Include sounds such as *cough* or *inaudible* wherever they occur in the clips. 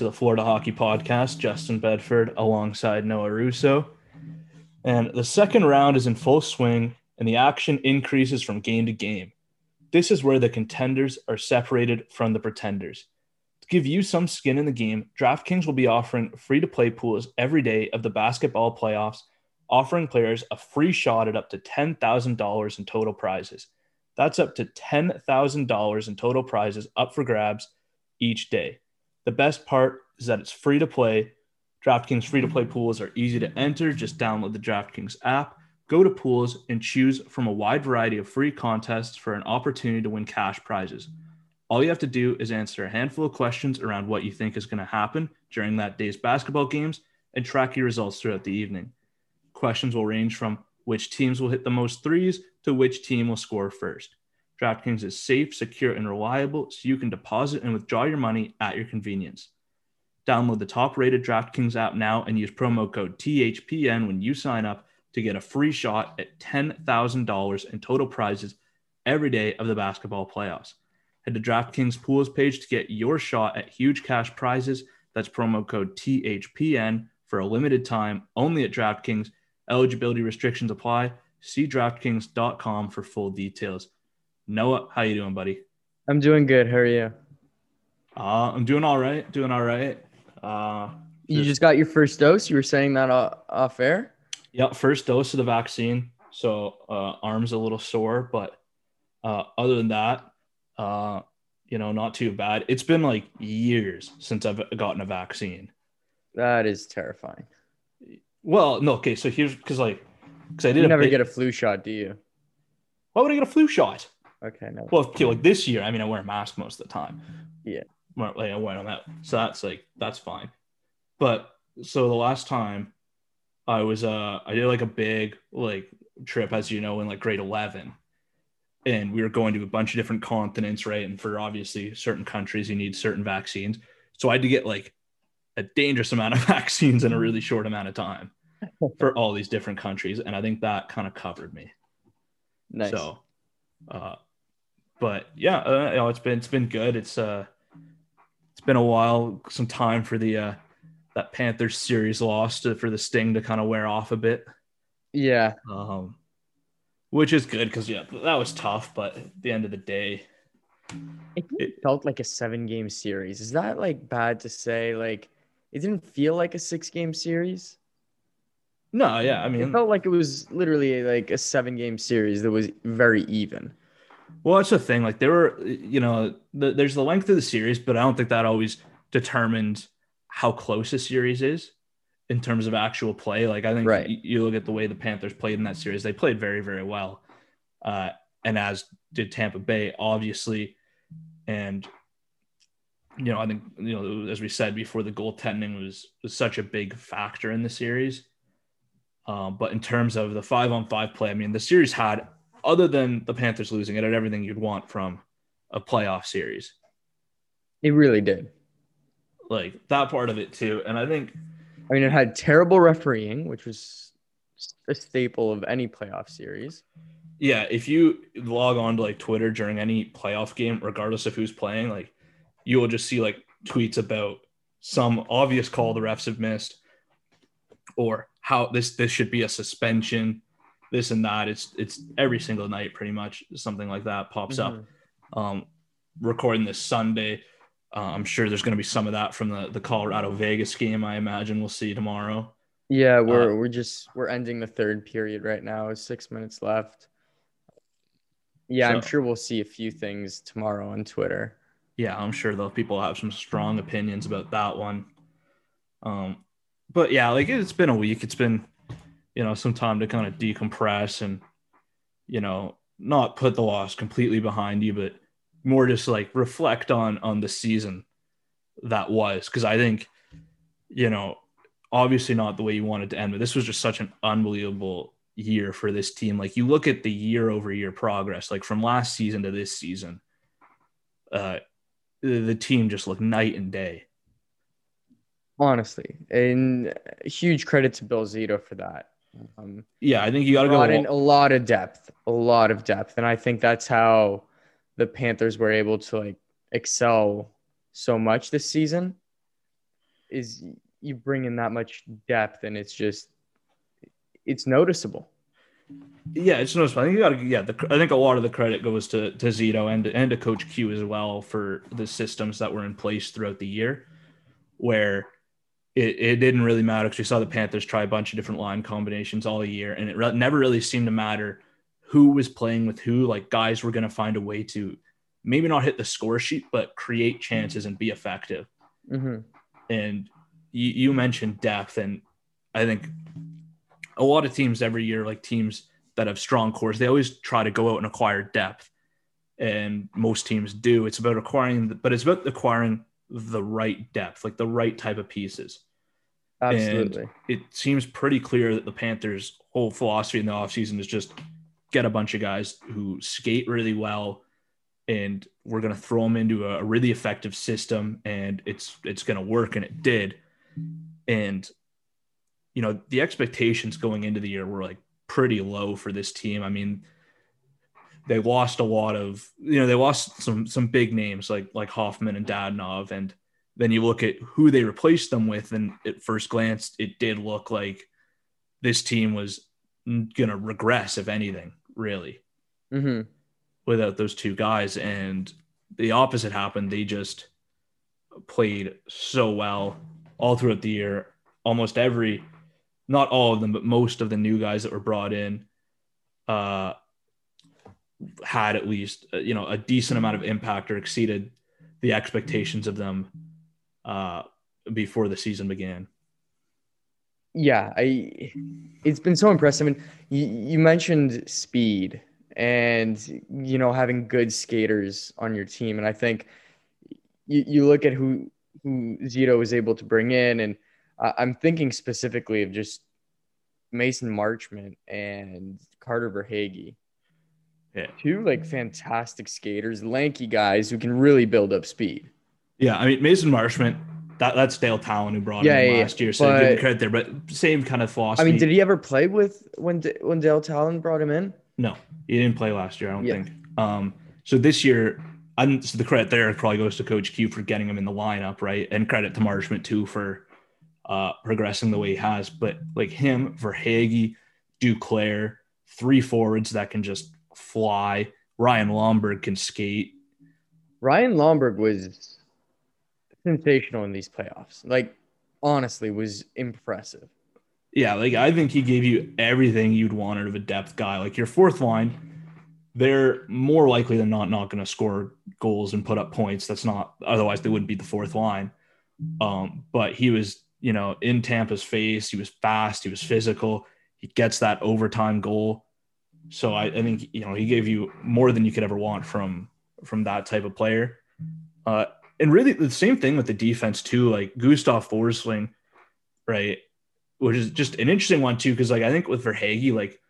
to the Florida Hockey Podcast. Justin Bedford alongside Noah Russo. And the second round is in full swing and the action increases from game to game. This is where the contenders are separated from the pretenders. To give you some skin in the game, DraftKings will be offering free to play pools every day of the basketball playoffs, offering players a free shot at up to $10,000 in total prizes. That's up to $10,000 in total prizes up for grabs each day. The best part is that it's free to play. DraftKings free to play pools are easy to enter. Just download the DraftKings app, go to pools, and choose from a wide variety of free contests for an opportunity to win cash prizes. All you have to do is answer a handful of questions around what you think is going to happen during that day's basketball games and track your results throughout the evening. Questions will range from which teams will hit the most threes to which team will score first. DraftKings is safe, secure, and reliable, so you can deposit and withdraw your money at your convenience. Download the top rated DraftKings app now and use promo code THPN when you sign up to get a free shot at $10,000 in total prizes every day of the basketball playoffs. Head to DraftKings Pools page to get your shot at huge cash prizes. That's promo code THPN for a limited time only at DraftKings. Eligibility restrictions apply. See DraftKings.com for full details. Noah, how you doing, buddy? I'm doing good. How are you? Uh, I'm doing all right. Doing all right. Uh, You just got your first dose. You were saying that off air. yeah, first dose of the vaccine. So uh, arms a little sore, but uh, other than that, uh, you know, not too bad. It's been like years since I've gotten a vaccine. That is terrifying. Well, no, okay. So here's because like because I did You a never bit- get a flu shot, do you? Why would I get a flu shot? Okay, no. Well, like this year, I mean, I wear a mask most of the time. Yeah. Well, like I wear them out, so that's like that's fine. But so the last time I was, uh, I did like a big like trip, as you know, in like grade eleven, and we were going to a bunch of different continents, right? And for obviously certain countries, you need certain vaccines. So I had to get like a dangerous amount of *laughs* vaccines in a really short amount of time *laughs* for all these different countries, and I think that kind of covered me. nice. So, uh, but yeah, uh, you know, it's been it's been good. It's uh, it's been a while, some time for the uh, that Panthers series loss to, for the sting to kind of wear off a bit, yeah, um, which is good because yeah, that was tough. But at the end of the day, it It- felt like a seven game series. Is that like bad to say? Like, it didn't feel like a six game series. no, yeah, I mean, It felt like it was literally like a seven game series that was very even. Well, that's the thing. Like there were, you know, the, there's the length of the series, but I don't think that always determines how close a series is in terms of actual play. Like I think Right. you look at the way the Panthers played in that series; they played very, very well, uh, and as did Tampa Bay, obviously. And you know, I think you know, as we said before, the goaltending was was such a big factor in the series. Um, but in terms of the five on five play, I mean, the series had, other than the Panthers losing, it had everything you'd want from a playoff series. It really did. Like that part of it too. And I think I mean, it had terrible refereeing, which was a staple of any playoff series. Yeah, if you log on to like Twitter during any playoff game, regardless of who's playing, like you will just see like tweets about some obvious call the refs have missed, or how this this should be a suspension, this and that. It's it's every single night pretty much something like that pops up. Um, recording this Sunday, uh, I'm sure there's going to be some of that from the the Colorado Vegas game. I imagine we'll see tomorrow. Yeah, we're we're just we're ending the third period right now. Six minutes left. Yeah, I'm sure we'll see a few things tomorrow on Twitter. yeah, I'm sure though people have some strong opinions about that one. Um, but yeah, like it's been a week. It's been, you know, some time to kind of decompress and, you know, not put the loss completely behind you, but more just like reflect on on the season that was. Because I think, you know, obviously not the way you wanted to end, but this was just such an unbelievable year for this team. Like you look at the year over year progress, like from last season to this season, uh, the, team just looked night and day. Honestly, and huge credit to Bill Zito for that. Um, yeah, I think you got to go in a lot of depth, a lot of depth, and I think that's how the Panthers were able to like excel so much this season. Is you bring in that much depth, and it's just it's noticeable. Yeah, it's noticeable. I think you got to. Yeah, the, I think a lot of the credit goes to to Zito and and to Coach Q as well for the systems that were in place throughout the year, where it, it didn't really matter because we saw the Panthers try a bunch of different line combinations all year, and it re- never really seemed to matter who was playing with who. Like guys were going to find a way to maybe not hit the score sheet, but create chances and be effective. Mm-hmm. And you, you mentioned depth, and I think a lot of teams every year, like teams that have strong cores, they always try to go out and acquire depth. And most teams do. It's about acquiring, but it's about acquiring the right depth, like the right type of pieces. Absolutely. And it seems pretty clear that the Panthers' whole philosophy in the offseason is just get a bunch of guys who skate really well and we're going to throw them into a really effective system and it's it's going to work and it did. And you know, the expectations going into the year were like pretty low for this team. I mean, they lost a lot of you know they lost some some big names like like Hoffman and Dadonov, and then you look at who they replaced them with, and at first glance, it did look like this team was gonna regress, if anything, really, mm-hmm. without those two guys. And the opposite happened. They just played so well all throughout the year. Almost every, not all of them, but most of the new guys that were brought in, uh, had at least uh, you know a decent amount of impact or exceeded the expectations of them uh, before the season began. Yeah, I it's been so impressive. And you, you mentioned speed and you know having good skaters on your team, and I think you, you look at who who Zito was able to bring in, and I'm thinking specifically of just Mason Marchment and Carter Verhaeghe. Yeah. Two like fantastic skaters, lanky guys who can really build up speed. Yeah, I mean Mason Marchment, that, that's Dale Tallon who brought yeah, him yeah, last year, so but, give him credit there. But same kind of philosophy. I mean, did he ever play with when when Dale Tallon brought him in? No, he didn't play last year. I don't Yeah. think. Um, so this year, I'm, so the credit there probably goes to Coach Q for getting him in the lineup, right? And credit to Marchment too for uh, progressing the way he has. But like him, Verhaeghe, Duclair, three forwards that can just fly. Ryan Lomberg can skate. Ryan Lomberg was sensational in these playoffs. Like honestly, was impressive. Yeah, like I think he gave you everything you'd want out of a depth guy. Like your fourth line, they're more likely than not not going to score goals and put up points. That's not otherwise they wouldn't be the fourth line. Um, but he was, you know, in Tampa's face. He was fast. He was physical. He gets that overtime goal. So I, I think you know he gave you more than you could ever want from from that type of player. Uh, and really the same thing with the defense too. Like Gustav Forsling, right? Which is just an interesting one too, because like I think with Verhaeghe, like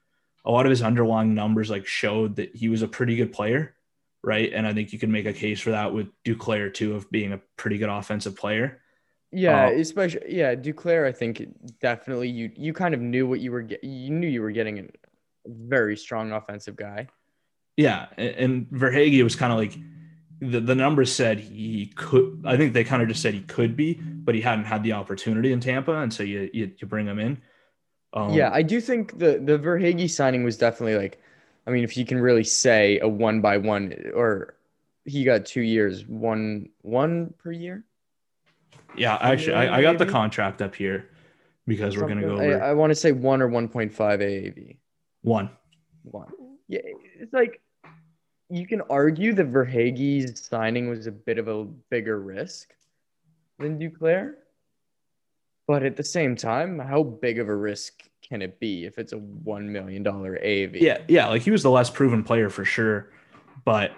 a lot of his underlying numbers like showed that he was a pretty good player, right? And I think you can make a case for that with Duclair too of being a pretty good offensive player. Yeah, Uh, especially yeah, Duclair. I think definitely you you kind of knew what you were get. You knew you were getting very strong offensive guy. Yeah, and, and Verhaeghe was kind of like the, the numbers said he could. I think they kind of just said he could be, but he hadn't had the opportunity in Tampa, and so you you, you bring him in. Um, yeah, I do think the the Verhaeghe signing was definitely like, I mean, if you can really say a one by one, or he got two years, one one per year. yeah. Actually, I, I got the contract up here because we're gonna go over I, I want to say one or one point five AAV. One. One. Yeah, it's like you can argue that Verhaeghe's signing was a bit of a bigger risk than Duclair. But at the same time, how big of a risk can it be if it's a one million dollar AV? Yeah, yeah, like he was the less proven player for sure, but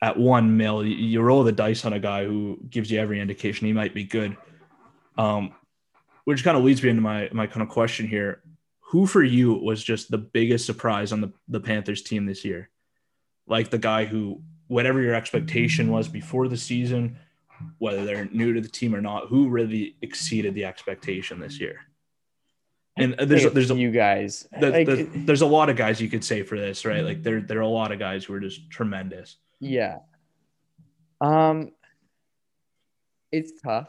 at one mil, you roll the dice on a guy who gives you every indication he might be good. Um, which kind of leads me into my my kind of question here: Who for you was just the biggest surprise on the the Panthers team this year? Like the guy who, whatever your expectation was before the season, whether they're new to the team or not, who really exceeded the expectation this year? And there's there's a, you guys. the, like, the, there's a lot of guys you could say for this, right? Like there there are a lot of guys who are just tremendous. yeah. Um, it's tough.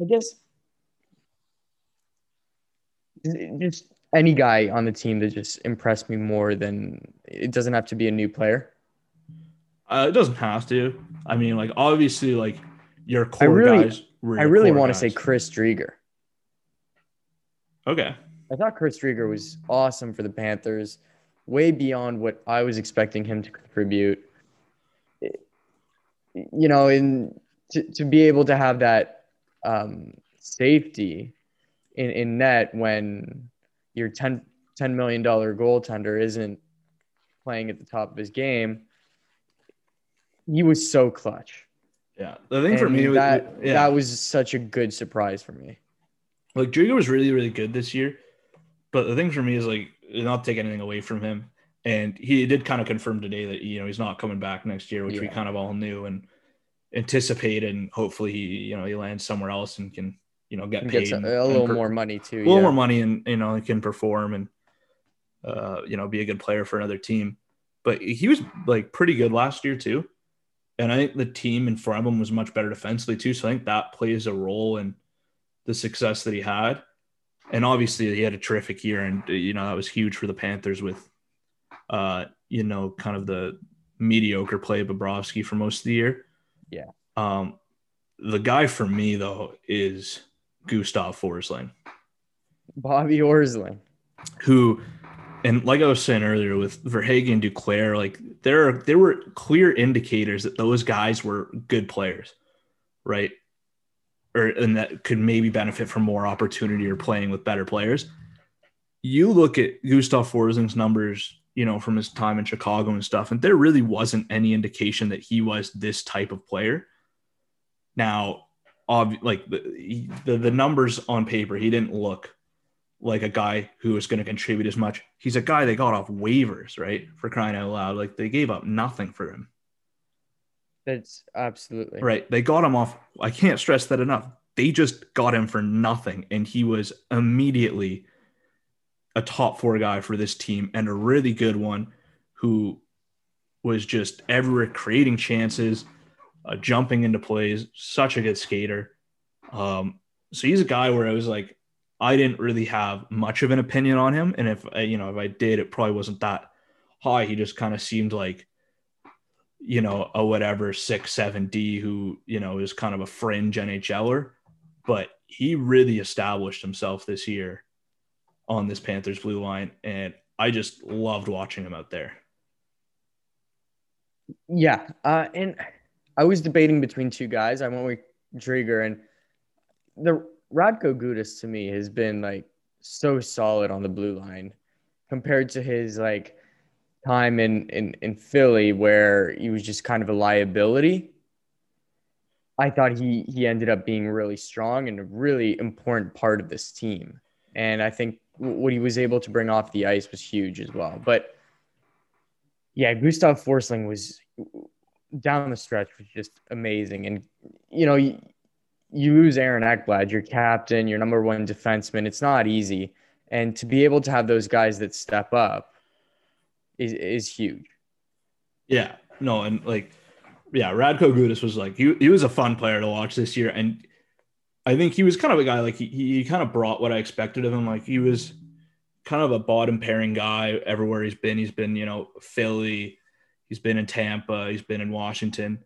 I guess just any guy on the team that just impressed me more than it doesn't have to be a new player. Uh, it doesn't have to. I mean, like obviously, like your core really- guys. Were I really want to say. Chris Driedger. Okay. I thought Chris Driedger was awesome for the Panthers, way beyond what I was expecting him to contribute. You know, in to, to be able to have that um, safety in, in net when your 10, $10 million goaltender isn't playing at the top of his game, he was so clutch. Yeah. The thing for And me, was- that yeah, that was such a good surprise for me. like Drigo was really really good this year, but the thing for me is like not take anything away from him, and he did kind of confirm today that you know he's not coming back next year, which we kind of all knew and anticipated, and hopefully he you know he lands somewhere else and can you know get paid a, and- a little per- more money too. a little yeah. more money and you know he can perform and uh you know be a good player for another team but he was like pretty good last year too and i think the team in front of him was much better defensively too so i think that plays a role in the success that he had and obviously he had a terrific year and uh, you know that was huge for the panthers with uh you know kind of the mediocre play of Bobrovsky for most of the year Yeah. um the guy for me though is Gustav Forsling Bobby Orsling. who and like I was saying earlier with Verhaeghe Duclair, like there are there were clear indicators that those guys were good players, right? Or and that could maybe benefit from more opportunity or playing with better players. You look at Gustav Forsling's numbers, you know, from his time in Chicago and stuff, and there really wasn't any indication that he was this type of player. Now, ob- like the, the the numbers on paper, he didn't look like a guy who was going to contribute as much. He's a guy they got off waivers, right? For crying out loud. Like they gave up nothing for him. That's absolutely Right. They got him off. I can't stress that enough. They just got him for nothing. And he was immediately a top four guy for this team and a really good one who was just everywhere creating chances, uh, jumping into plays, such a good skater. Um, so he's a guy where I was like, I didn't really have much of an opinion on him. And if I, you know, if I did, it probably wasn't that high. He just kind of seemed like, you know, a whatever six, seven D who, you know, is kind of a fringe NHLer. But he really established himself this year on this Panthers blue line. And I just loved watching him out there. Yeah, uh, and I was debating between two guys. I went with Driedger and the Radko Gudas to me has been like so solid on the blue line compared to his like time in in in Philly where he was just kind of a liability. I thought he he ended up being really strong and a really important part of this team. And I think what he was able to bring off the ice was huge as well. But yeah, Gustav Forsling was down the stretch was just amazing. And you know, you, you lose Aaron Ekblad, your captain, your number one defenseman. It's not easy, and to be able to have those guys that step up is is huge. Yeah, no, and like, yeah, Radko Gudas was like he, he was a fun player to watch this year, and I think he was kind of a guy like he he kind of brought what I expected of him. Like he was kind of a bottom pairing guy everywhere he's been. He's been you know Philly, he's been in Tampa, he's been in Washington,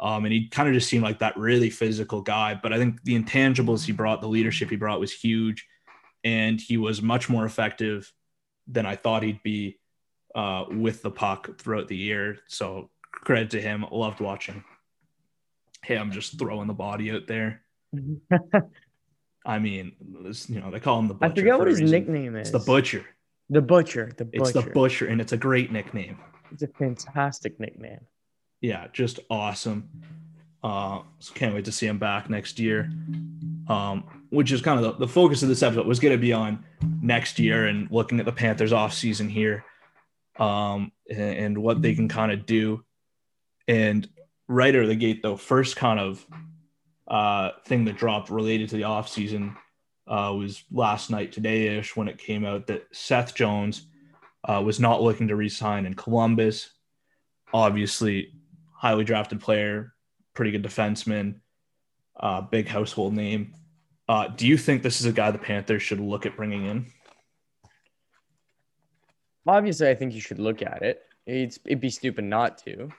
um, and he kind of just seemed like that really physical guy. But I think the intangibles he brought, the leadership he brought, was huge, and he was much more effective than I thought he'd be uh, with the puck throughout the year. So credit to him. Loved watching him just throwing the body out there. *laughs* I mean, you know, they call him the butcher. I forget what his reason. nickname is. It's the butcher. The butcher. The butcher. It's the butcher, and it's a great nickname. It's a fantastic nickname. Yeah, just awesome. Uh, so can't wait to see him back next year. Um, which is kind of the, the focus of this episode was going to be on next year and looking at the Panthers off season here, um, and, and what they can kind of do. And right out of the gate, though, first kind of uh, thing that dropped related to the offseason uh, was last night, today ish, when it came out that Seth Jones uh, was not looking to resign in Columbus. Obviously, highly drafted player, pretty good defenseman, uh, big household name. Uh, do you think this is a guy the Panthers should look at bringing in? Obviously, I think you should look at it. It's it'd be stupid not to.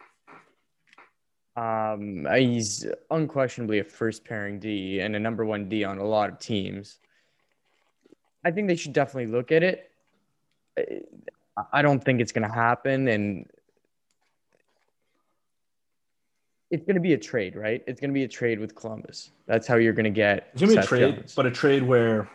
Um, he's unquestionably a first pairing D and a number one D on a lot of teams. I think they should definitely look at it. I don't think it's going to happen, and it's going to be a trade, right? It's going to be a trade with Columbus. That's how you're going to get. It's gonna be a trade, Jones. but a trade where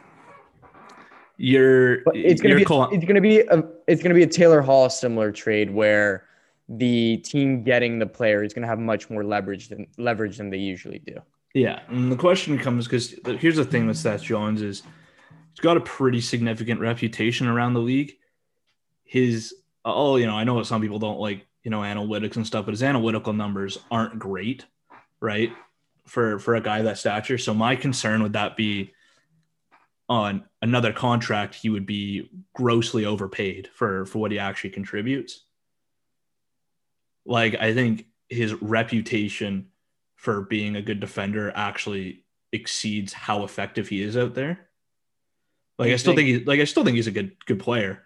you're But it's gonna be call- it's gonna be a it's gonna be a Taylor Hall similar trade where the team getting the player is gonna have much more leverage than leverage than they usually do. Yeah, and the question comes because here's the thing with Seth Jones is he's got a pretty significant reputation around the league. His oh, you know, I know some people don't like you know analytics and stuff, but his analytical numbers aren't great, right? For for a guy that stature. So my concern would that be on another contract, he would be grossly overpaid for for what he actually contributes. Like I think his reputation for being a good defender actually exceeds how effective he is out there. Like You I still think- think, he like I still think he's a good good player,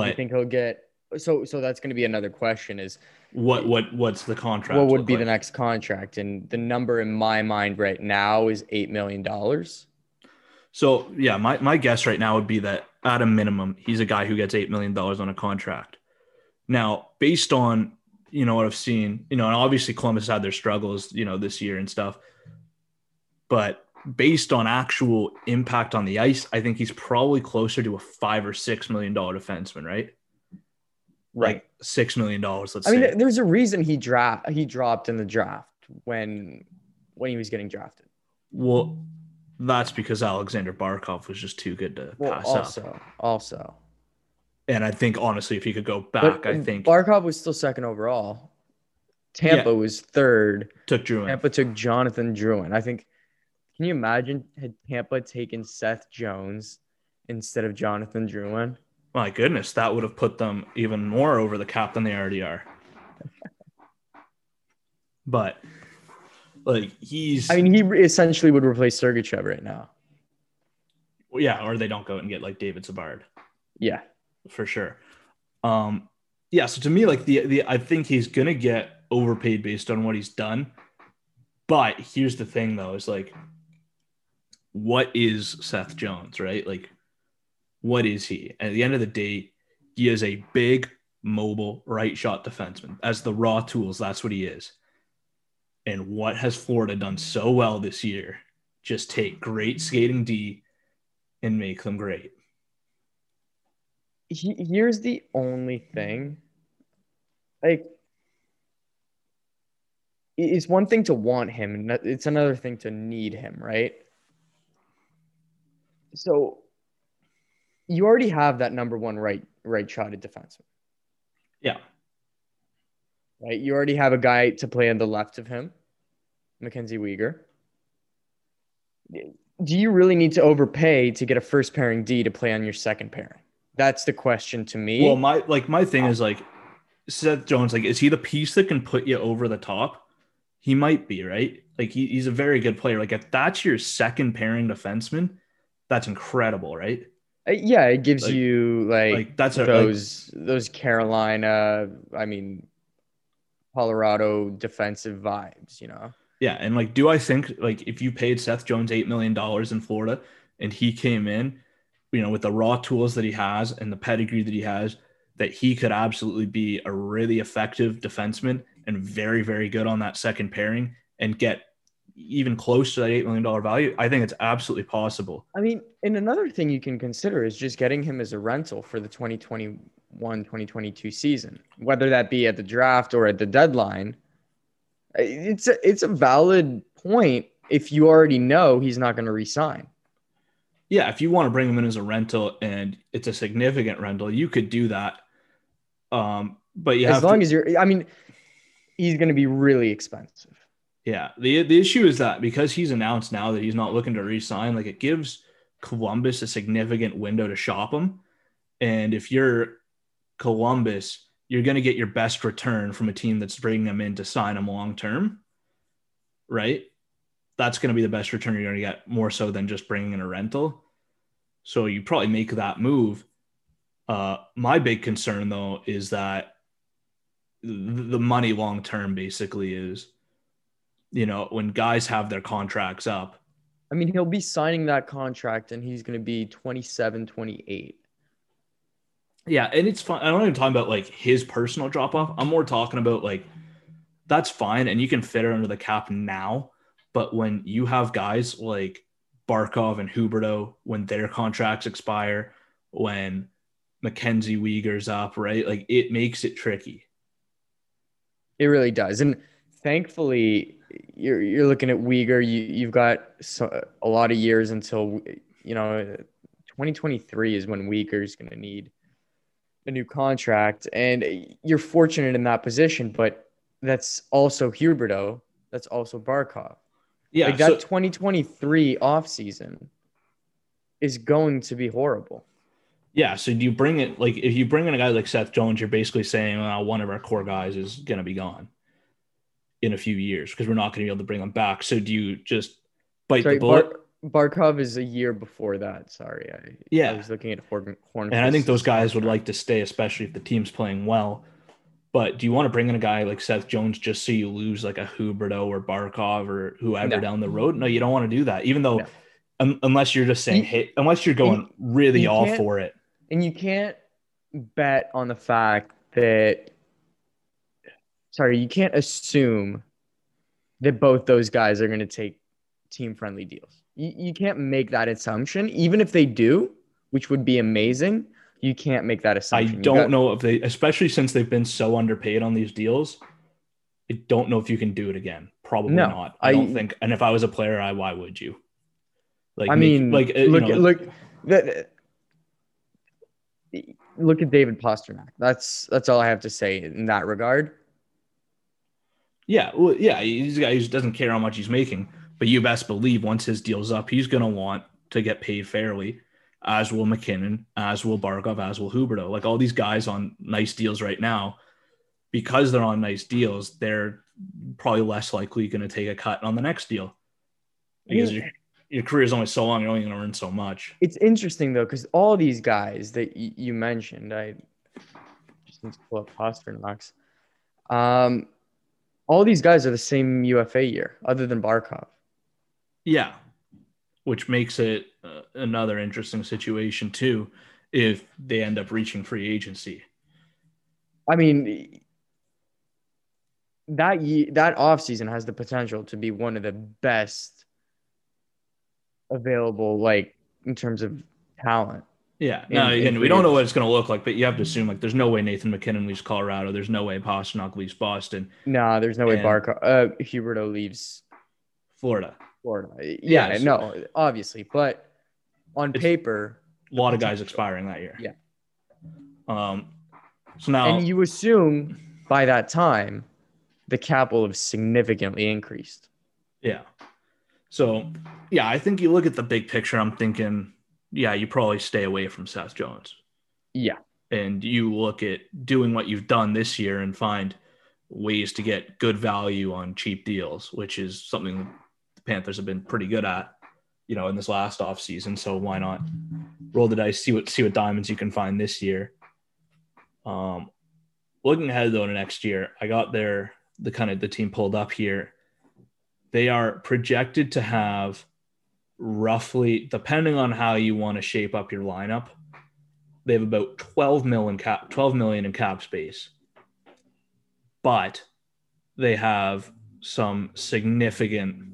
I but think he'll get so so that's gonna be another question is what what what's the contract? what would be the next contract? And the number in my mind right now is eight million dollars. So yeah, my, my guess right now would be that at a minimum, he's a guy who gets eight million dollars on a contract. Now, based on you know what I've seen, you know, and obviously Columbus had their struggles, you know, this year and stuff. But based on actual impact on the ice, I think he's probably closer to a five or six million dollar defenseman, right? Like six million dollars, let's say. I mean, say. there- there's a reason he draft he dropped in the draft when when he was getting drafted. well, that's because Alexander Barkov was just too good to Well, pass up. also, also, And I think honestly, if he could go back, but I think Barkov was still second overall. Tampa was third. took Drouin. Tampa took Jonathan Drouin. I think. Can you imagine had Tampa taken Seth Jones instead of Jonathan Drouin? My goodness, that would have put them even more over the cap than they already are. but like he's, I mean, he essentially would replace Sergachev right now. yeah, or they don't go and get like David Savard Yeah, for sure. Um, yeah, so to me, like the the I think he's gonna get overpaid based on what he's done. But here's the thing, though, is like, what is Seth Jones, right? Like, what is he? At the end of the day, he is a big, mobile, right shot defenseman. As the raw tools, that's what he is. And what has Florida done so well this year? Just take great skating D and make them great. here's the only thing. Like, it's one thing to want him, and it's another thing to need him, right? So, you already have that number one right right shotted defenseman, Yeah. right? You already have a guy to play on the left of him, Mackenzie Weegar. Do you really need to overpay to get a first pairing D to play on your second pairing? That's the question to me. Well, my like my thing is like Seth Jones, like, is he the piece that can put you over the top? He might be, right? Like he, he's a very good player. Like if that's your second pairing defenseman, that's incredible, right? Uh, yeah, it gives Like- you like, Like that's a like, those those Carolina, I mean, Colorado defensive vibes. You know, yeah. And like, do I think like if you paid Seth Jones eight million dollars in Florida and he came in, you know, with the raw tools that he has and the pedigree that he has, that he could absolutely be a really effective defenseman and very, very good on that second pairing and get even close to that $8 million value, I think it's absolutely possible. I mean, and another thing you can consider is just getting him as a rental for the 2021 2022 season, whether that be at the draft or at the deadline. It's a, it's a valid point if you already know he's not going to resign. Yeah, if you want to bring him in as a rental and it's a significant rental, you could do that. Um, but you as long to, as you're, I mean, he's going to be really expensive. Yeah. The the issue is that because he's announced now that he's not looking to re-sign, like it gives Columbus a significant window to shop him. And if you're Columbus, you're going to get your best return from a team that's bringing them in to sign them long term, right? That's going to be the best return you're going to get more so than just bringing in a rental. So you probably make that move. Uh, my big concern though is that the money long term basically is you know, when guys have their contracts up. I mean, he'll be signing that contract and he's going to be 27, 28. Yeah. And it's fine. I'm not even talking about like his personal drop off. I'm more talking about like that's fine. And you can fit it under the cap now. But when you have guys like Barkov and Huberdeau, when their contracts expire, when Mackenzie Weegar's up, right? Like it makes it tricky. It really does. And thankfully, you're you're looking at Weegar. You you've got so, a lot of years until you know 2023 is when Weegar is going to need a new contract, and you're fortunate in that position. But that's also Huberdeau. That's also Barkov. Yeah, like that so, 2023 off season is going to be horrible. Yeah, so do you bring it like if you bring in a guy like Seth Jones, you're basically saying well, one of our core guys is going to be gone in a few years because we're not going to be able to bring them back. So do you just bite Sorry, the bullet? Bar- Barkov is a year before that. Sorry, I, yeah, I was looking at Horn. Horn and I think those guys would like to stay, especially if the team's playing well. But do you want to bring in a guy like Seth Jones just so you lose like a Huberdeau or Barkov or whoever no. down the road? No, you don't want to do that. Even though, no. um, unless you're just saying, you, hey, unless you're going really you all for it, and you can't bet on the fact that sorry, you can't assume that both those guys are going to take team friendly deals. You, you can't make that assumption, even if they do, which would be amazing. You can't make that assumption. I don't got- know if they, especially since they've been so underpaid on these deals. I don't know if you can do it again. Probably no, not. I, I don't think. And if I was a player, I why would you? Like, I mean, make, like uh, look, you know, look, that, look at David Pastrnak. That's that's all I have to say in that regard. Yeah, well, yeah, he's a guy who doesn't care how much he's making, but you best believe once his deal's up, he's going to want to get paid fairly, as will MacKinnon, as will Barkov, as will Huberdeau. Like all these guys on nice deals right now, because they're on nice deals, they're probably less likely going to take a cut on the next deal because your, your career is only so long, you're only going to earn so much. It's interesting though, because all these guys that y- you mentioned, I just need to pull up Pastrnak's. Um, all these guys are the same UFA year, other than Barkov. Yeah, which makes it uh, another interesting situation too, if they end up reaching free agency. I mean, that that offseason has the potential to be one of the best available, like in terms of talent. Yeah. No, again, we don't know what it's going to look like, but you have to assume like there's no way Nathan MacKinnon leaves Colorado. There's no way Pastrnak leaves Boston. No, there's no way Barco uh, Huberdeau leaves Florida. Florida. Yeah, yeah no, obviously, but on paper, a lot of guys expiring that year. Yeah. Um. So now, and you assume by that time, the cap will have significantly increased. Yeah. So, yeah, I think you look at the big picture. I'm thinking yeah, you probably stay away from Seth Jones. Yeah. And you look at doing what you've done this year and find ways to get good value on cheap deals, which is something the Panthers have been pretty good at, you know, in this last off season. So why not roll the dice, see what see what diamonds you can find this year. Um looking ahead though to next year, I got their the kind of the team pulled up here. They are projected to have roughly, depending on how you want to shape up your lineup, they have about 12 million cap 12 million in cap space. But they have some significant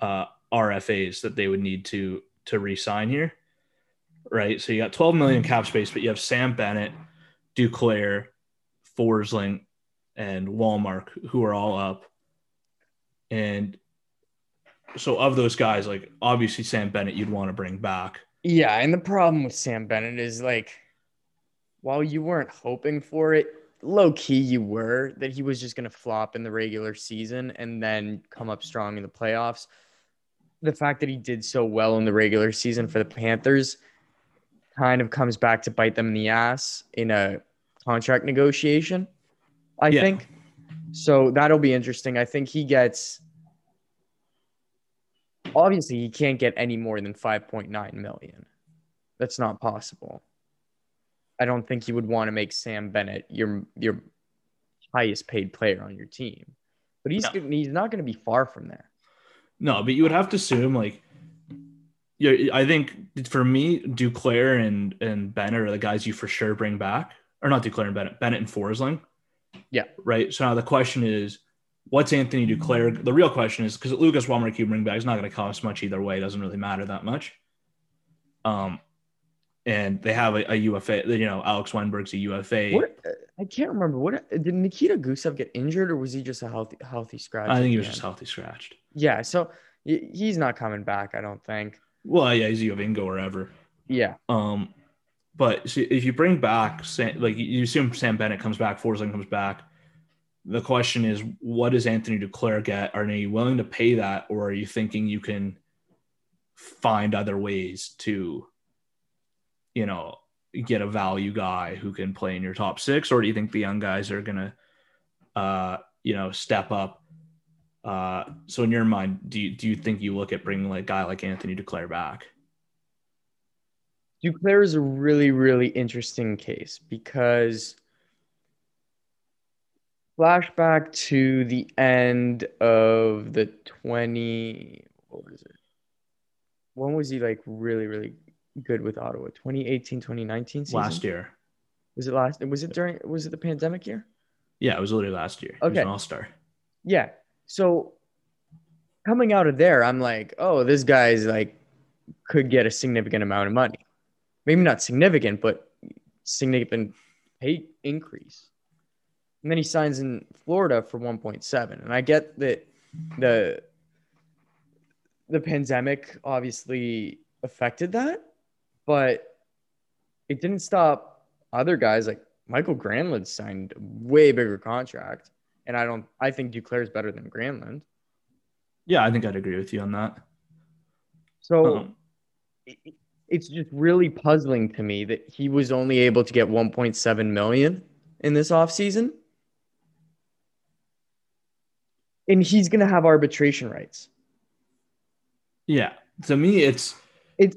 uh, RFAs that they would need to to re-sign here. Right. So you got 12 million cap space, but you have Sam Bennett, Duclair, Forsling, and Wallmark, who are all up. And so of those guys, like obviously Sam Bennett, you'd want to bring back. Yeah, and the problem with Sam Bennett is like, while you weren't hoping for it, low key you were that he was just gonna flop in the regular season and then come up strong in the playoffs. The fact that he did so well in the regular season for the Panthers kind of comes back to bite them in the ass in a contract negotiation. I Yeah. think. So that'll be interesting. I think he gets obviously he can't get any more than 5.9 million. That's not possible. I don't think you would want to make Sam Bennett your your highest paid player on your team. But he's No. he's not going to be far from there. No, but you would have to assume like yeah, I think for me, Duclair and and Bennett are the guys you for sure bring back. Or not Duclair and Bennett, Bennett and Forsling. Yeah. Right. So now the question is, what's Anthony Duclair? The real question is because Lucas Wallmark you bring back is not going to cost much either way. It doesn't really matter that much. Um, and they have a, a UFA. You know, Alex Wennberg's a UFA. What I can't remember what did Nikita Gusev get injured or was he just a healthy healthy scratch? I think he was just healthy scratched. Yeah, so he's not coming back, I don't think. Well, yeah, he's a Vingo or ever. Yeah. Um, but if you bring back, Sam, like you assume Sam Bennett comes back, Forsling comes back. The question is, what does Anthony Duclair get? Are you willing to pay that, or are you thinking you can find other ways to, you know, get a value guy who can play in your top six, or do you think the young guys are gonna, uh, you know, step up? Uh, so in your mind, do you do you think you look at bringing like a guy like Anthony Duclair back? Duclair is a really, really interesting case because flashback to the end of the 20 what was it? When was he like really, really good with Ottawa? 2018, 2019 season? Last year. Was it last was it during was it the pandemic year? Yeah, it was literally last year. He was Okay. an all star. Yeah. So coming out of there, I'm like, oh, this guy's like could get a significant amount of money. Maybe not significant, but significant pay increase. And then he signs in Florida for 1.7. And I get that the the pandemic obviously affected that, but it didn't stop other guys like Michael Granlund signed a way bigger contract. And I don't I think Duclair is better than Granlund. Yeah, I think I'd agree with you on that. So Um, it- it's just really puzzling to me that he was only able to get 1.7 million in this offseason. And he's going to have arbitration rights. yeah, to me, it's It's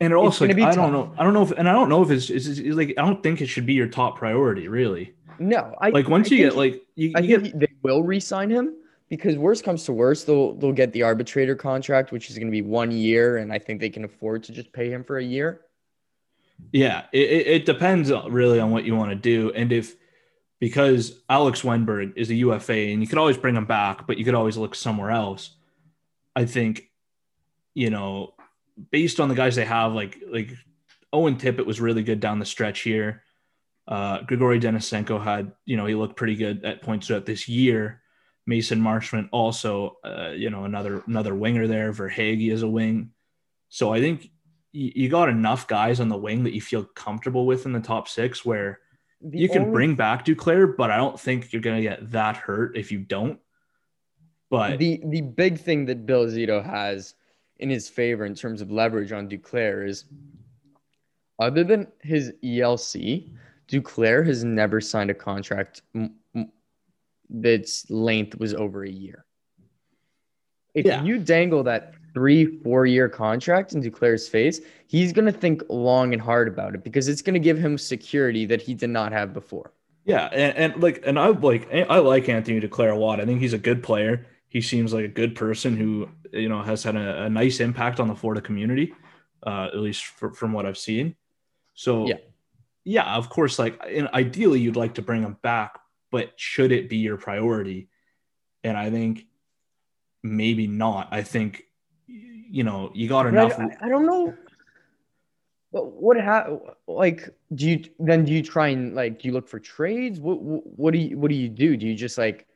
and it also like, I don't know. I don't know if and I don't know if it's, it's, it's like I don't think it should be your top priority, really. no, I Like once I you get like you, I you think get he- they will re-sign him because worst comes to worst, they'll they'll get the arbitrator contract, which is going to be one year, and I think they can afford to just pay him for a year. yeah, it, it, it depends uh, really on what you want to do and if because Alex Wennberg is a UFA and you could always bring him back, but you could always look somewhere else. I think, you know, based on the guys they have, like like Owen Tippett was really good down the stretch here. Uh, Grigory Denisenko had, you know, he looked pretty good at points throughout this year. Mason Marchment also, uh, you know, another another winger there. Verhaeghe is a wing, so I think you got enough guys on the wing that you feel comfortable with in the top six where The you can only- bring back Duclair, but I don't think you're gonna get that hurt if you don't. But the the big thing that Bill Zito has in his favor in terms of leverage on Duclair is other than his ELC, Duclair has never signed a contract that's length was over a year. If Yeah. you dangle that three, four year contract in Duclair's face, he's going to think long and hard about it because it's going to give him security that he did not have before. yeah, and, and like and I like I like Anthony Duclair a lot. I think he's a good player. He seems like a good person who you know has had a, a nice impact on the Florida community, uh, at least for, from what I've seen. So Yeah. yeah, of course, like and ideally you'd like to bring him back, but should it be your priority? And I think maybe not. I think you know you got But enough. I, I don't know. What what ha- like do you then do you try and like do you look for trades? What what, what do you what do you do? Do you just like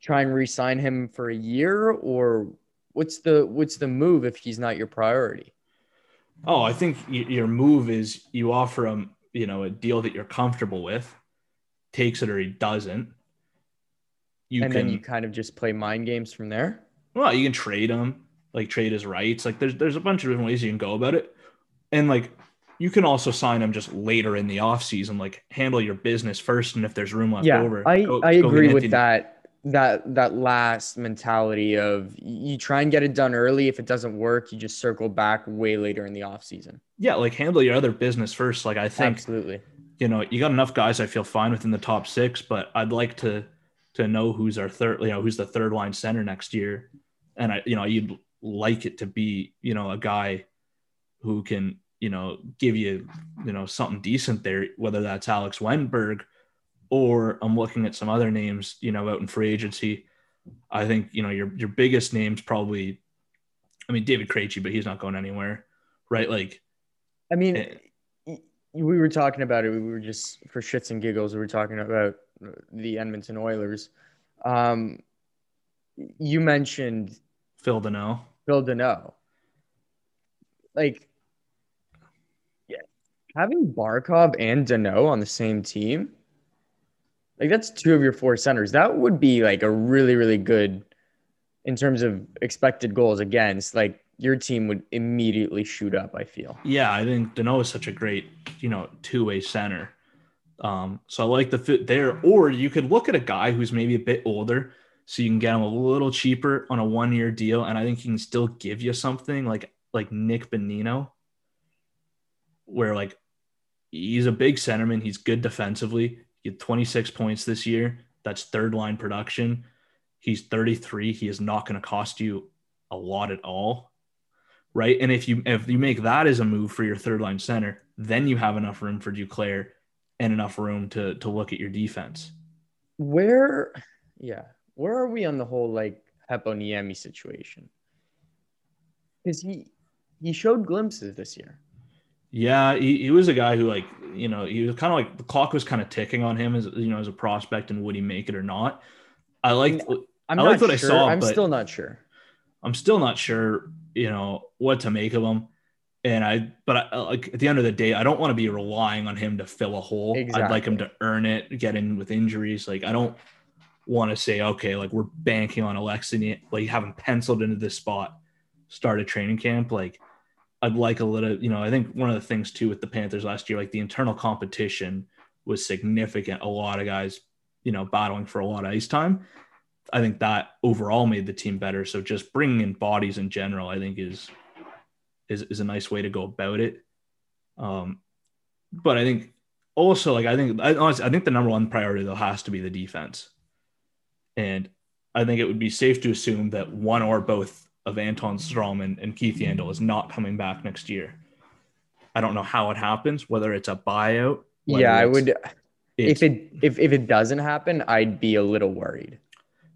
try and re-sign him for a year or what's the what's the move if he's not your priority? Oh, I think your move is you offer him, you know, a deal that you're comfortable with, takes it or he doesn't. You and can, then you kind of just play mind games from there. well, you can trade him, like trade his rights. Like there's there's a bunch of different ways you can go about it, and like you can also sign him just later in the off season. Like handle your business first, and if there's room left yeah, over, I, go- I go agree with that that that last mentality of you try and get it done early. If it doesn't work, you just circle back way later in the off season. Yeah, like handle your other business first. Like I think Absolutely. you know, you got enough guys I feel fine within the top six, but I'd like to to know who's our third, you know, who's the third line center next year. And I, you know, you'd like it to be, you know, a guy who can, you know, give you, you know, something decent there, whether that's Alex Wennberg or I'm looking at some other names, you know, out in free agency. I think, you know, your your biggest names probably I mean David Krejci, but he's not going anywhere. Right? Like I mean, Eh. y- we were talking about it. We were just for shits and giggles. We were talking about the Edmonton Oilers. Um, you mentioned Phil Danault. Phil Danault. Like, yeah, having Barkov and Danault on the same team, like that's two of your four centers. That would be like a really, really good in terms of expected goals against. Like your team would immediately shoot up. I feel. Yeah, I think Danault is such a great, you know, two-way center. Um, so I like the fit there. Or you could look at a guy who's maybe a bit older, so you can get him a little cheaper on a one-year deal, and I think he can still give you something like like Nick Bonino, where like he's a big centerman, he's good defensively. He had 26 points this year. That's third line production. He's 33. He is not going to cost you a lot at all right? And if you if you make that as a move for your third line center, then you have enough room for Duclair and enough room to to look at your defense. Where, yeah, where are we on the whole like Heponiemi situation? Because he he showed glimpses this year. Yeah, he, he was a guy who like you know he was kind of like the clock was kind of ticking on him as you know as a prospect and would he make it or not. I like I'm I not what I saw, I'm still not sure. I'm still not sure you know what to make of him. And I, but I, like at the end of the day, I don't want to be relying on him to fill a hole. I'd like him to earn it, get in with injuries. Like I don't want to say, okay, like we're banking on Aleksi, like him penciled into this spot, start a training camp. Like I'd like a little, you know, I think one of the things too with the Panthers last year, like the internal competition was significant. A lot of guys, you know, battling for a lot of ice time. I think that overall made the team better. So just bringing in bodies in general, I think is is, is a nice way to go about it. Um, but I think also like I think I honestly I think the number one priority though has to be the defense, and I think it would be safe to assume that one or both of Anton Stralman and, and Keith Yandle is not coming back next year. I don't know how it happens, whether it's a buyout. Yeah, I would. If it if if it doesn't happen, I'd be a little worried.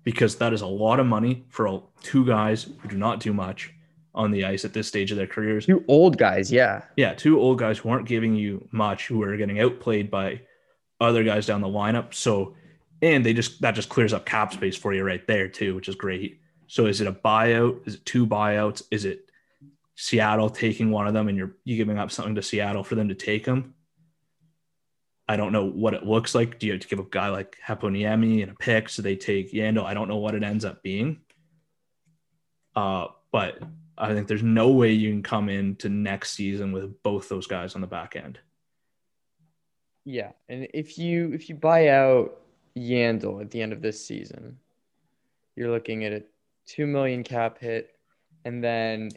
because that is a lot of money for two guys who do not do much on the ice at this stage of their careers. Two old guys, yeah. Yeah, two old guys who aren't giving you much, who are getting outplayed by other guys down the lineup. So, and they just that just clears up cap space for you right there too, which is great. So, is it a buyout? Is it two buyouts? Is it Seattle taking one of them and you're you giving up something to Seattle for them to take them? I don't know what it looks like. Do you have to give a guy like Heponiemi and a pick so they take Yandle? I don't know what it ends up being. Uh, but I think there's no way you can come into next season with both those guys on the back end. Yeah, and if you if you buy out Yandle at the end of this season, you're looking at a two million cap hit, and then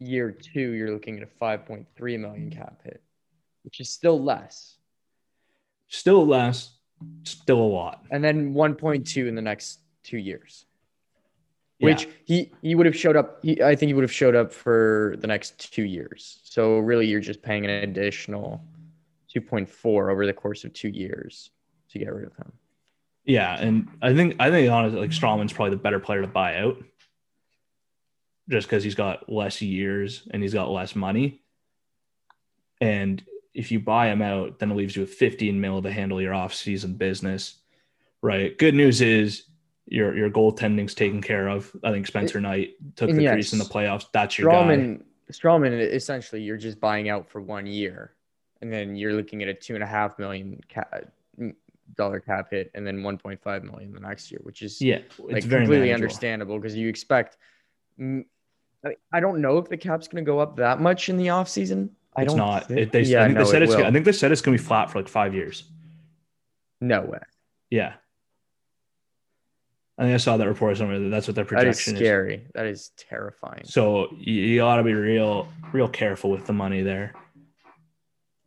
year two you're looking at a five point three million cap hit, which is still less, Still less, still a lot. and then one point two in the next two years. Yeah. Which he he would have showed up. He, I think he would have showed up for the next two years. So really, you're just paying an additional 2.4 over the course of two years to get rid of him. Yeah, and I think I think honestly, like Stralman's probably the better player to buy out, just because he's got less years and he's got less money. And if you buy him out, then it leaves you with 15 mil to handle your off-season business, right? Good news is your your goaltending's taken care of. I think Spencer Knight took and the yes, crease in the playoffs. That's your guy. Stralman, Strawman, essentially, you're just buying out for one year, and then you're looking at a two and a half million ca- dollar cap hit, and then 1.5 million the next year, which is Yeah, it's like very completely manageable. understandable because you expect. I- don't know if the cap's going to go up that much in the offseason. I It's don't. not. thi- It, they, yeah, I think no, they said it it's. will. I think they said it's gonna be flat for like five years. no way. Yeah. I think I saw that report somewhere that that's what their That is projection is. scary. That is terrifying. So you, you got to be real, real careful with the money there.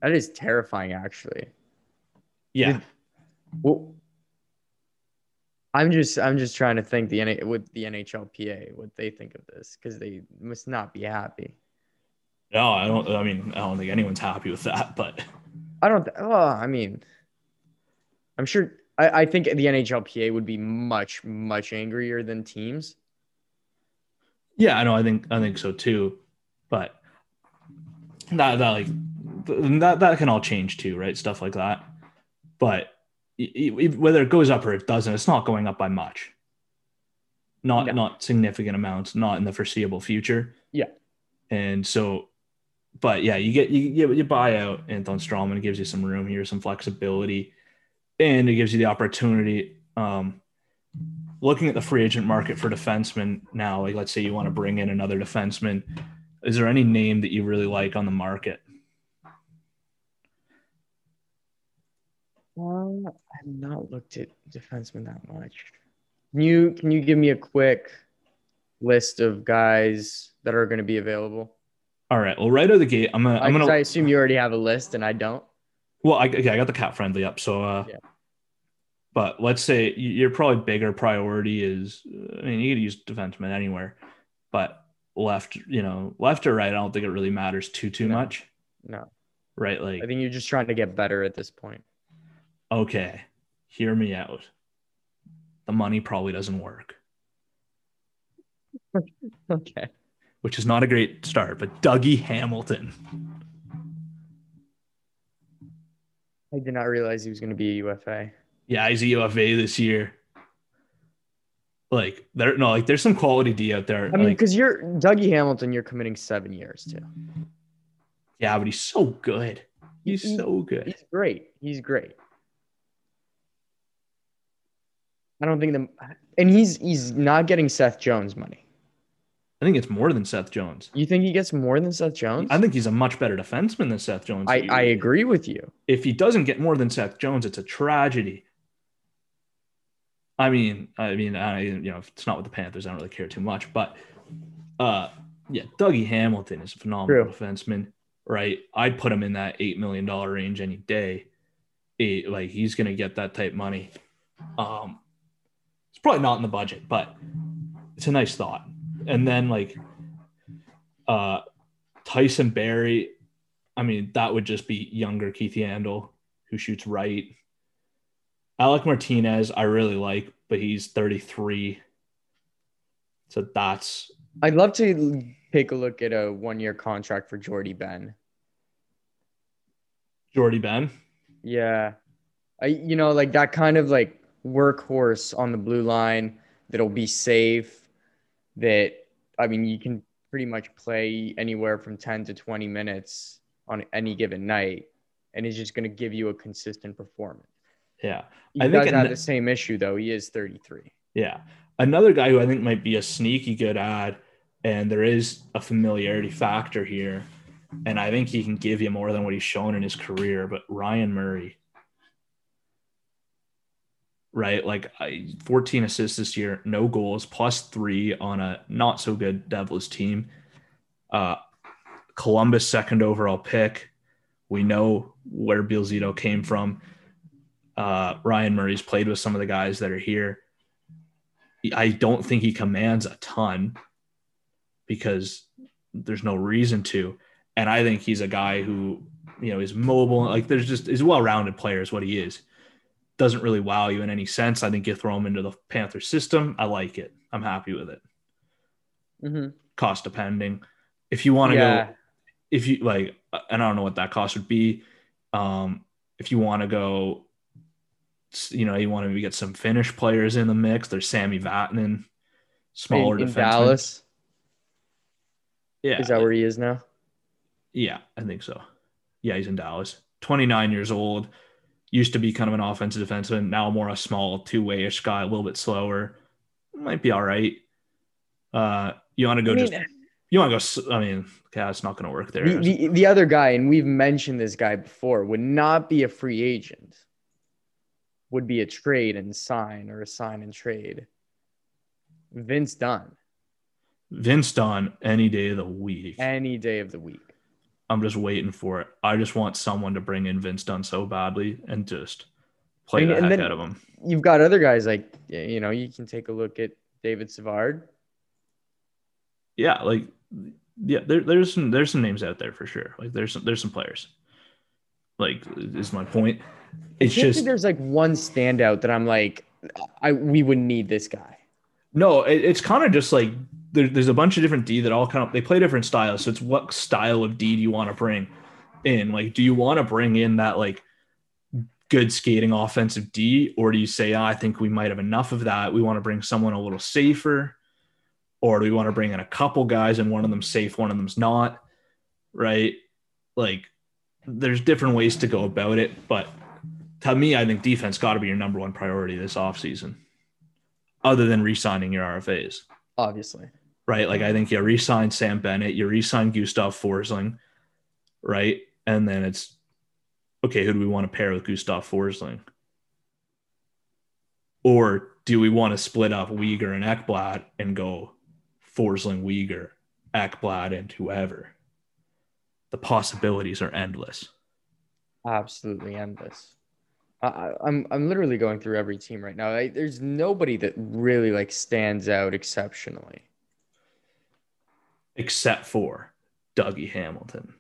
That is terrifying, actually. Yeah, Well, I'm just I'm just trying to think the N- with the NHLPA what they think of this because they must not be happy. no, I don't. I mean, I don't think anyone's happy with that. But I don't. Th- oh, I mean, I'm sure. I, I think the NHLPA would be much much angrier than teams. yeah, I know. I think I think so too. But that that like that that can all change too, right? Stuff like that. But whether it goes up or it doesn't, it's not going up by much. Not No. not significant amounts. Not in the foreseeable future. Yeah. And so, but yeah, you get you you, you buy out Anton Stralman. It gives you some room here, some flexibility, and it gives you the opportunity. Um, looking at the free agent market for defensemen now, like let's say you want to bring in another defenseman, is there any name that you really like on the market? Well, I've not looked at defensemen that much. Can you can you give me a quick list of guys that are going to be available? All right. Well, right out of the gate, I'm gonna. I, I'm gonna. I assume you already have a list, and I don't. well, I, okay, I got the CapFriendly up. So, uh, Yeah. but let's say your probably bigger priority is. I mean, you could use defenseman anywhere, but left, you know, left or right, I don't think it really matters too too No. much, No, right? Like, I think you're just trying to get better at this point. Okay, hear me out. The money probably doesn't work, *laughs* Okay. which is not a great start. But Dougie Hamilton. I did not realize he was going to be a UFA. Yeah, he's a UFA this year. Like there, no, like there's some quality D out there. I mean, like, because you're Dougie Hamilton, you're committing seven years to. yeah, but he's so good. He's He- so good. He's great. He's great. I don't think the and he's he's not getting Seth Jones money. I think it's more than Seth Jones. You think he gets more than Seth Jones? I think he's a much better defenseman than Seth Jones. I, I agree with you. If he doesn't get more than Seth Jones, it's a tragedy. I mean, I mean, I you know, if it's not with the Panthers, I don't really care too much. But uh yeah, Dougie Hamilton is a phenomenal True. defenseman, right? I'd put him in that eight million dollar range any day. Eight, like he's gonna get that type money. Um probably not in the budget, but it's a nice thought. And then like uh Tyson Barrie, I mean, that would just be younger Keith Yandel who shoots right. Alec Martinez, I really like, but he's 33. So that's I'd love to take a look at a one year contract for Jordie Benn. Jordie Benn. Yeah. I you know, like that kind of like workhorse on the blue line that'll be safe. That I mean, you can pretty much play anywhere from 10 to 20 minutes on any given night, and he's just gonna give you a consistent performance. Yeah. He I think have the- the same issue though. He is 33. Yeah. Another guy who I think might be a sneaky good ad, and there is a familiarity factor here. And I think he can give you more than what he's shown in his career, but Ryan Murray. Right? Like I, 14 assists this year, no goals, plus three on a not so good Devils team. Uh, Columbus second overall pick. We know where Bill Zito came from. Uh, Ryan Murray's played with some of the guys that are here. I don't think he commands a ton because there's no reason to. And I think he's a guy who you know, is mobile. Like there's just he's a well-rounded player is what he is. Doesn't really wow you in any sense. I think you throw him into the Panther system. I like it. I'm happy with it. Mm-hmm. Cost depending. If you want to Yeah. go, if you like, and I don't know what that cost would be. Um, if you want to go, you know, you want to get some Finnish players in the mix. There's Sami Vatanen, smaller in, in. Dallas. Yeah, Is that where he is now? Yeah, I think so. Yeah, he's in Dallas. 29 years old. Used to be kind of an offensive defenseman. Now more a small two-way-ish guy, a little bit slower. Might be all right. Uh, you want to go I mean, just you want to go. s- I mean, yeah, it's not going to work there. the, the, the other guy, and we've mentioned this guy before, would not be a free agent. Would be a trade and sign or a sign and trade. Vince Dunn, Vince Dunn any day of the week. any day of the week. I'm just waiting for it. I just want someone to bring in Vince Dunn so badly and just play I mean, the heck out of him. You've got other guys like you know you can take a look at David Savard. Yeah, like yeah, there, there's some there's some names out there for sure. Like there's some there's some players. Like is my point. It's I just think there's like one standout that I'm like, I we would need this guy. No, it, it's kind of just like there, there's a bunch of different D that all kind of they play different styles. So it's what style of D do you want to bring in? Like, do you want to bring in that like good skating offensive D, or do you say, "Ah, I think we might have enough of that. We want to bring someone a little safer, or do we want to bring in a couple guys and one of them safe, one of them's not, right? Like, there's different ways to go about it, but to me, I think defense got to be your number one priority this offseason other than re-signing your RFAs, Obviously, right? Like mm-hmm. I think you re-sign Sam Bennett, you re-sign Gustav Forsling, right? And then it's okay, who do we want to pair with Gustav Forsling? Or do we want to split up Weegar and Ekblad and go Forsling, Weegar, Ekblad, and whoever? The possibilities are endless. absolutely endless. I, I- I'm I'm literally going through every team right now. I, there's nobody that really like stands out exceptionally. Except for Dougie Hamilton.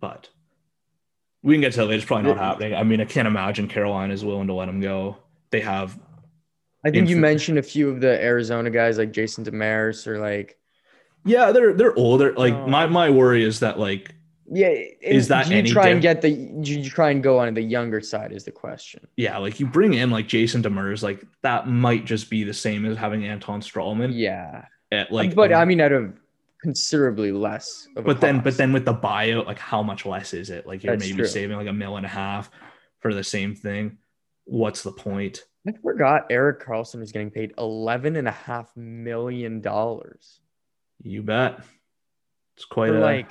But we can get to that later. It's probably not happening. I mean, I can't imagine Carolina is willing to let him go. They have, I think you mentioned a few of the Arizona guys like Jason Demers or like yeah, they're they're older. Like Oh. my my worry is that like yeah. Is that you any try and get the you try and go on the younger side is the question. yeah, like you bring in like Jason Demers, like that might just be the same as having Anton Stralman Yeah, at like. but i mean, out of considerably less. But then but then with the buyout, like how much less is it? Like you're That's maybe true. saving like a mil and a half for the same thing. What's the point? I forgot Erik Karlsson was getting paid eleven and a half million dollars You bet. It's quite a like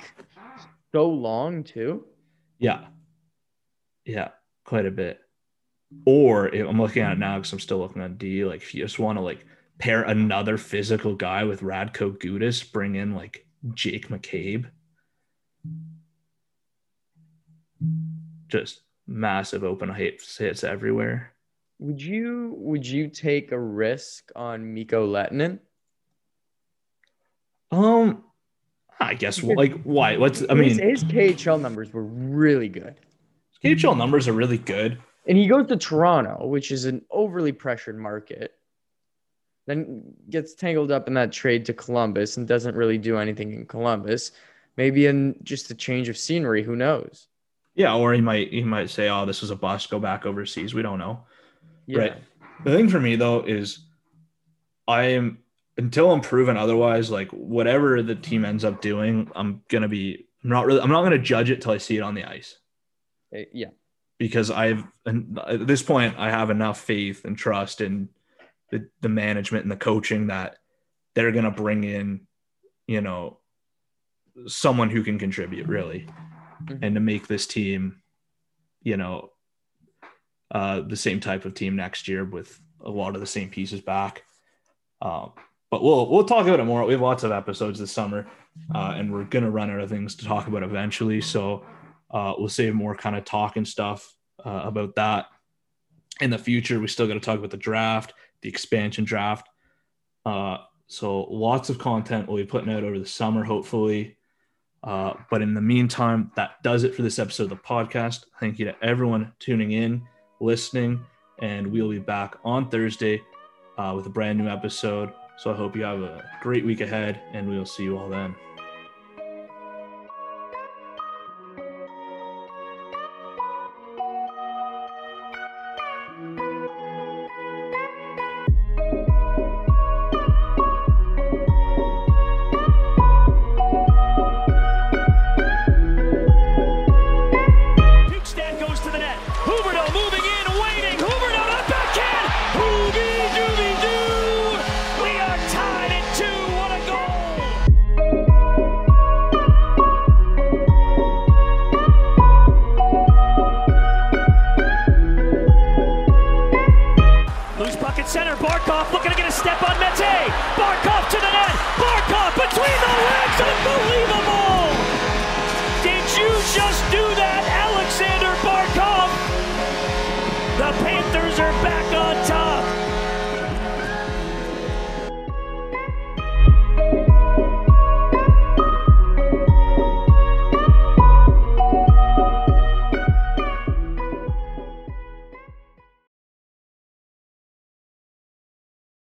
so long too. Yeah. Yeah, quite a bit. Or if I'm looking at it now because I'm still looking at D. Like if you just want to like pair another physical guy with Radko Gudas, bring in like Jake McCabe. Just massive open hits hits everywhere. Would you would you take a risk on Mikko Lehtonen? Um, I guess like why? What's I mean, his, his KHL numbers were really good, KHL numbers are really good. and he goes to Toronto, which is an overly pressured market. Then gets tangled up in that trade to Columbus and doesn't really do anything in Columbus. Maybe in just a change of scenery. Who knows? Yeah, or he might he might say, "Oh, this was a bust. Go back overseas." We don't know. Yeah. Right. The thing for me though is I am until I'm proven otherwise, like whatever the team ends up doing, I'm gonna be I'm not really I'm not gonna judge it till I see it on the ice. Uh, Yeah. Because I've and at this point I have enough faith and trust in the, the management and the coaching that they're gonna bring in, you know, someone who can contribute really Mhm. and to make this team, you know, uh, the same type of team next year with a lot of the same pieces back. Um, but we'll we'll talk about it more. We have lots of episodes this summer, uh, and we're gonna run out of things to talk about eventually. So uh, we'll save more kind of talking stuff uh, about that in the future. We still got to talk about the draft, the expansion draft. Uh, so lots of content we'll be putting out over the summer, hopefully. Uh, but in the meantime, that does it for this episode of the podcast. Thank you to everyone tuning in, listening, and we'll be back on Thursday uh, with a brand new episode. So I hope you have a great week ahead, and we'll see you all then.